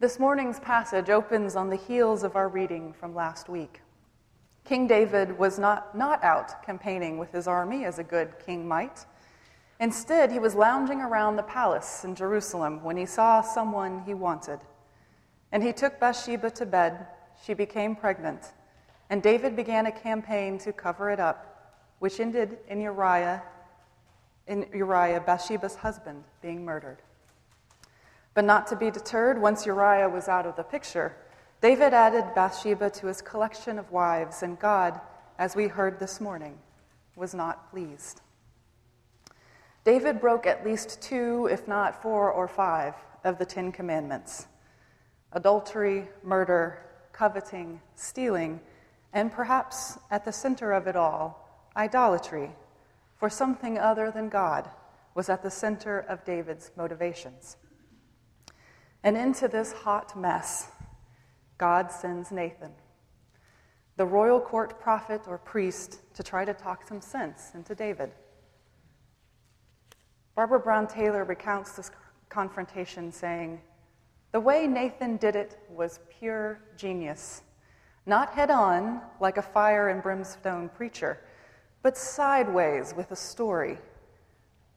This morning's passage opens on the heels of our reading from last week. King David was not, not out campaigning with his army as a good king might. Instead, he was lounging around the palace in Jerusalem when he saw someone he wanted. And he took Bathsheba to bed. She became pregnant. And David began a campaign to cover it up, which ended in Uriah, in Uriah, Bathsheba's husband, being murdered. But not to be deterred, once Uriah was out of the picture, David added Bathsheba to his collection of wives, and God, as we heard this morning, was not pleased. David broke at least two, if not four or five, of the Ten Commandments adultery, murder, coveting, stealing, and perhaps at the center of it all, idolatry, for something other than God was at the center of David's motivations. And into this hot mess, God sends Nathan, the royal court prophet or priest, to try to talk some sense into David. Barbara Brown Taylor recounts this confrontation, saying, The way Nathan did it was pure genius. Not head on, like a fire and brimstone preacher, but sideways with a story.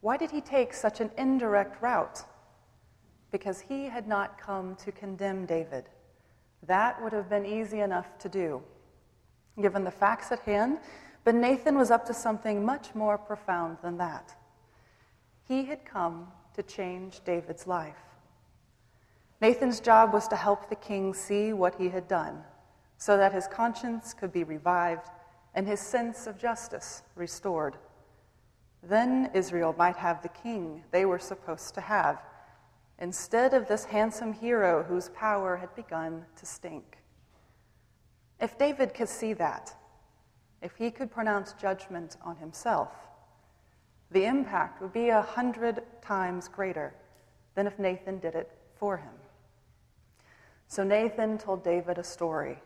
Why did he take such an indirect route? Because he had not come to condemn David. That would have been easy enough to do, given the facts at hand, but Nathan was up to something much more profound than that. He had come to change David's life. Nathan's job was to help the king see what he had done so that his conscience could be revived and his sense of justice restored. Then Israel might have the king they were supposed to have, instead of this handsome hero whose power had begun to stink. If David could see that, if he could pronounce judgment on himself, the impact would be a hundred times greater than if Nathan did it for him. So Nathan told David a story,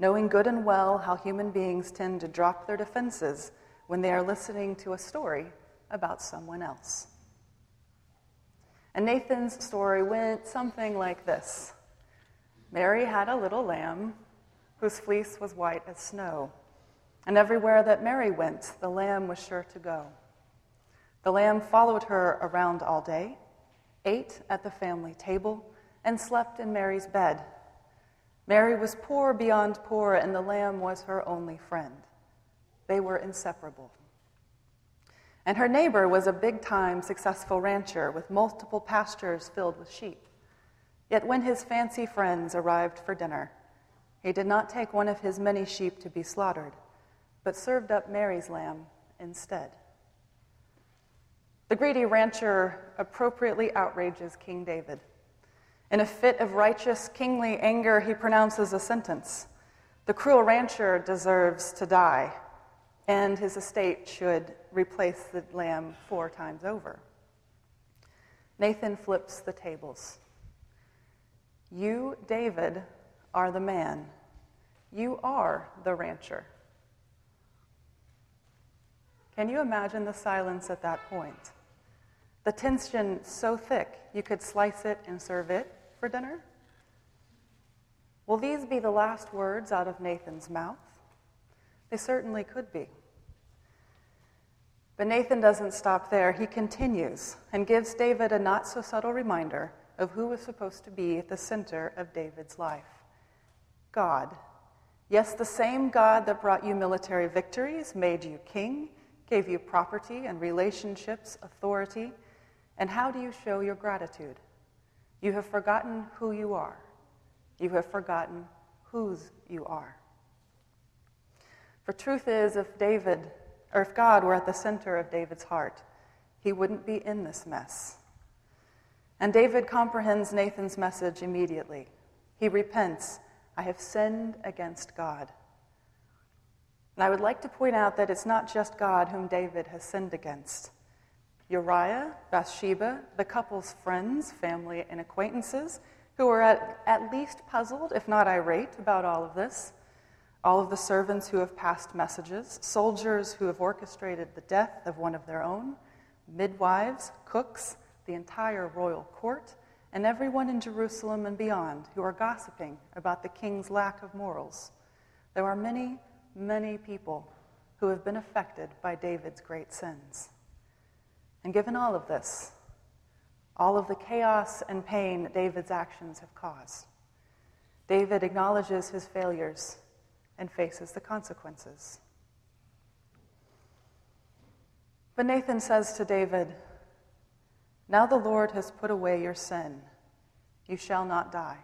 knowing good and well how human beings tend to drop their defenses when they are listening to a story about someone else. And Nathan's story went something like this Mary had a little lamb whose fleece was white as snow, and everywhere that Mary went, the lamb was sure to go. The lamb followed her around all day, ate at the family table, and slept in Mary's bed. Mary was poor beyond poor, and the lamb was her only friend. They were inseparable. And her neighbor was a big time successful rancher with multiple pastures filled with sheep. Yet when his fancy friends arrived for dinner, he did not take one of his many sheep to be slaughtered, but served up Mary's lamb instead. The greedy rancher appropriately outrages King David. In a fit of righteous kingly anger, he pronounces a sentence The cruel rancher deserves to die, and his estate should replace the lamb four times over. Nathan flips the tables. You, David, are the man. You are the rancher. Can you imagine the silence at that point? The tension so thick you could slice it and serve it for dinner? Will these be the last words out of Nathan's mouth? They certainly could be. But Nathan doesn't stop there. He continues and gives David a not so subtle reminder of who was supposed to be at the center of David's life God. Yes, the same God that brought you military victories, made you king, gave you property and relationships, authority and how do you show your gratitude? You have forgotten who you are. You have forgotten whose you are. For truth is, if David, or if God were at the center of David's heart, he wouldn't be in this mess. And David comprehends Nathan's message immediately. He repents, I have sinned against God. And I would like to point out that it's not just God whom David has sinned against. Uriah, Bathsheba, the couple's friends, family, and acquaintances, who were at, at least puzzled, if not irate, about all of this, all of the servants who have passed messages, soldiers who have orchestrated the death of one of their own, midwives, cooks, the entire royal court, and everyone in Jerusalem and beyond who are gossiping about the king's lack of morals. There are many, many people who have been affected by David's great sins. And given all of this, all of the chaos and pain David's actions have caused, David acknowledges his failures and faces the consequences. But Nathan says to David, Now the Lord has put away your sin. You shall not die.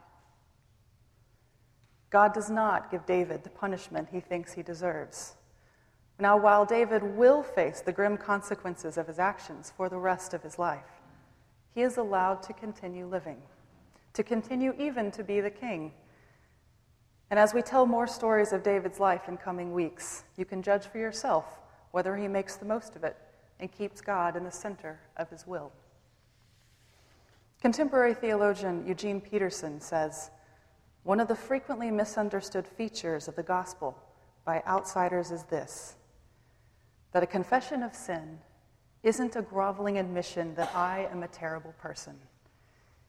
God does not give David the punishment he thinks he deserves. Now, while David will face the grim consequences of his actions for the rest of his life, he is allowed to continue living, to continue even to be the king. And as we tell more stories of David's life in coming weeks, you can judge for yourself whether he makes the most of it and keeps God in the center of his will. Contemporary theologian Eugene Peterson says one of the frequently misunderstood features of the gospel by outsiders is this that a confession of sin isn't a groveling admission that I am a terrible person.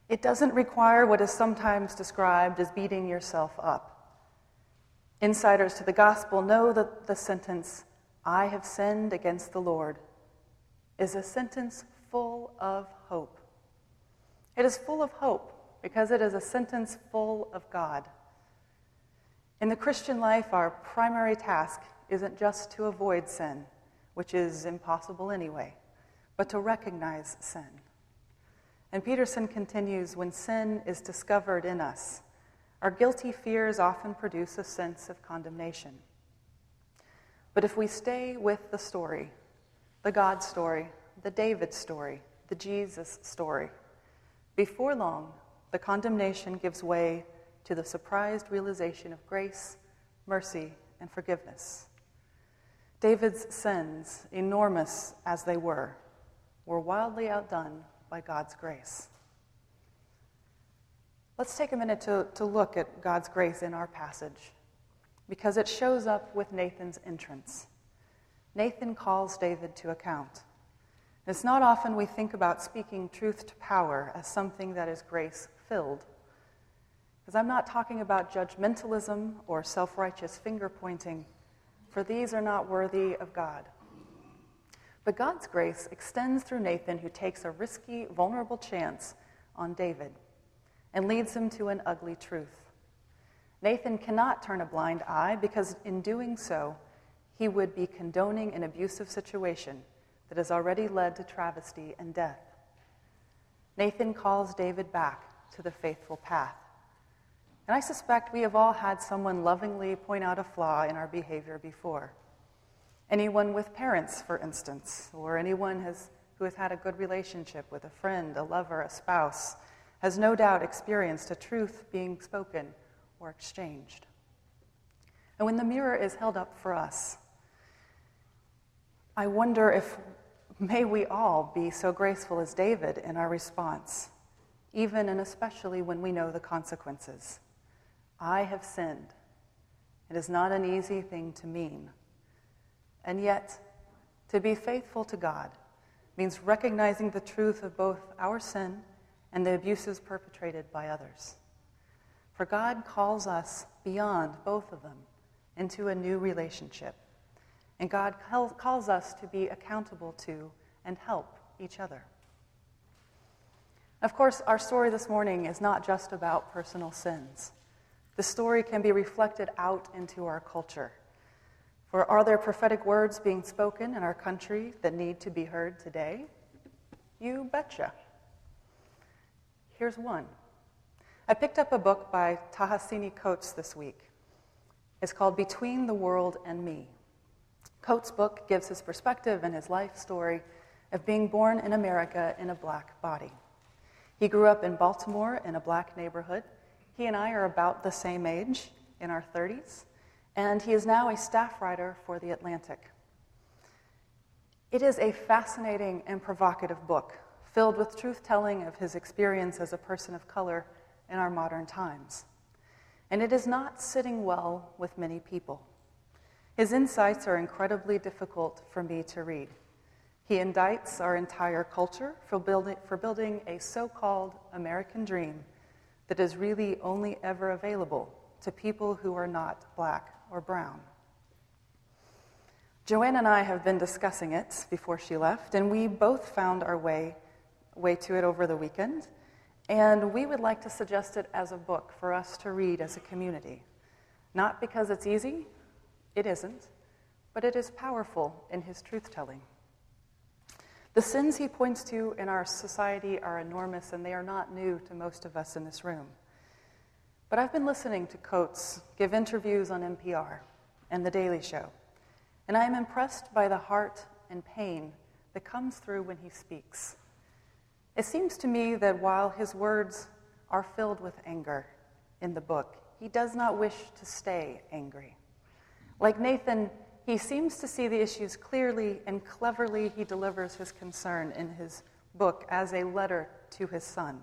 It doesn't require what is sometimes described as beating yourself up. Insiders to the gospel know that the sentence, I have sinned against the Lord, is a sentence full of hope. It is full of hope because it is a sentence full of God. In the Christian life, our primary task isn't just to avoid sin which is impossible anyway, but to recognize sin. And Peterson continues when sin is discovered in us, our guilty fears often produce a sense of condemnation. But if we stay with the story, the God story, the David story, the Jesus story, before long, the condemnation gives way to the surprised realization of grace, mercy, and forgiveness. David's sins, enormous as they were, were wildly outdone by God's grace. Let's take a minute to, to look at God's grace in our passage because it shows up with Nathan's entrance. Nathan calls David to account. It's not often we think about speaking truth to power as something that is grace filled. Because I'm not talking about judgmentalism or self righteous finger pointing for these are not worthy of God. But God's grace extends through Nathan, who takes a risky, vulnerable chance on David and leads him to an ugly truth. Nathan cannot turn a blind eye because, in doing so, he would be condoning an abusive situation that has already led to travesty and death. Nathan calls David back to the faithful path. And I suspect we have all had someone lovingly point out a flaw in our behavior before. Anyone with parents, for instance, or anyone has, who has had a good relationship with a friend, a lover, a spouse, has no doubt experienced a truth being spoken or exchanged. And when the mirror is held up for us, I wonder if may we all be so graceful as David in our response, even and especially when we know the consequences. I have sinned. It is not an easy thing to mean. And yet, to be faithful to God means recognizing the truth of both our sin and the abuses perpetrated by others. For God calls us beyond both of them into a new relationship. And God calls us to be accountable to and help each other. Of course, our story this morning is not just about personal sins. The story can be reflected out into our culture. For are there prophetic words being spoken in our country that need to be heard today? You betcha. Here's one. I picked up a book by Ta-Nehisi Coates this week. It's called Between the World and Me. Coates' book gives his perspective and his life story of being born in America in a black body. He grew up in Baltimore in a black neighborhood he and I are about the same age, in our 30s, and he is now a staff writer for The Atlantic. It is a fascinating and provocative book, filled with truth telling of his experience as a person of color in our modern times. And it is not sitting well with many people. His insights are incredibly difficult for me to read. He indicts our entire culture for building, for building a so called American dream that is really only ever available to people who are not black or brown. Joanne and I have been discussing it before she left, and we both found our way, way to it over the weekend. And we would like to suggest it as a book for us to read as a community. Not because it's easy, it isn't, but it is powerful in his truth telling. The sins he points to in our society are enormous, and they are not new to most of us in this room. But I've been listening to Coates give interviews on NPR and The Daily Show, and I am impressed by the heart and pain that comes through when he speaks. It seems to me that while his words are filled with anger in the book, he does not wish to stay angry. Like Nathan, he seems to see the issues clearly and cleverly he delivers his concern in his book as a letter to his son.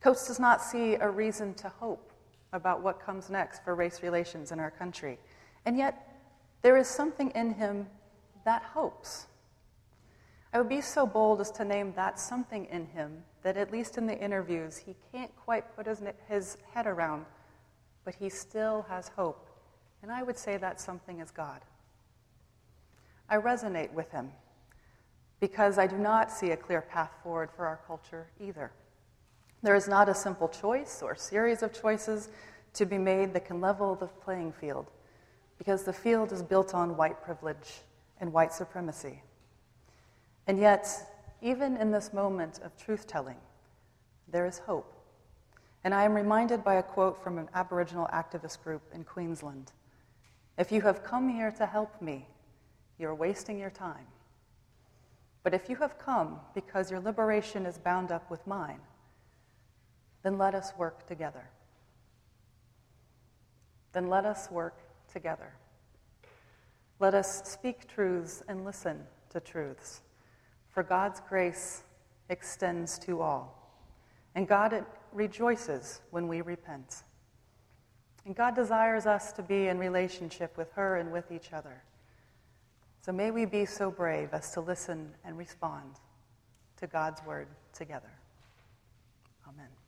Coates does not see a reason to hope about what comes next for race relations in our country. And yet, there is something in him that hopes. I would be so bold as to name that something in him that, at least in the interviews, he can't quite put his, his head around, but he still has hope. And I would say that something is God. I resonate with him because I do not see a clear path forward for our culture either. There is not a simple choice or series of choices to be made that can level the playing field, because the field is built on white privilege and white supremacy. And yet, even in this moment of truth telling, there is hope. And I am reminded by a quote from an Aboriginal activist group in Queensland If you have come here to help me, you're wasting your time. But if you have come because your liberation is bound up with mine, then let us work together. Then let us work together. Let us speak truths and listen to truths, for God's grace extends to all, and God rejoices when we repent. And God desires us to be in relationship with her and with each other. So may we be so brave as to listen and respond to God's word together. Amen.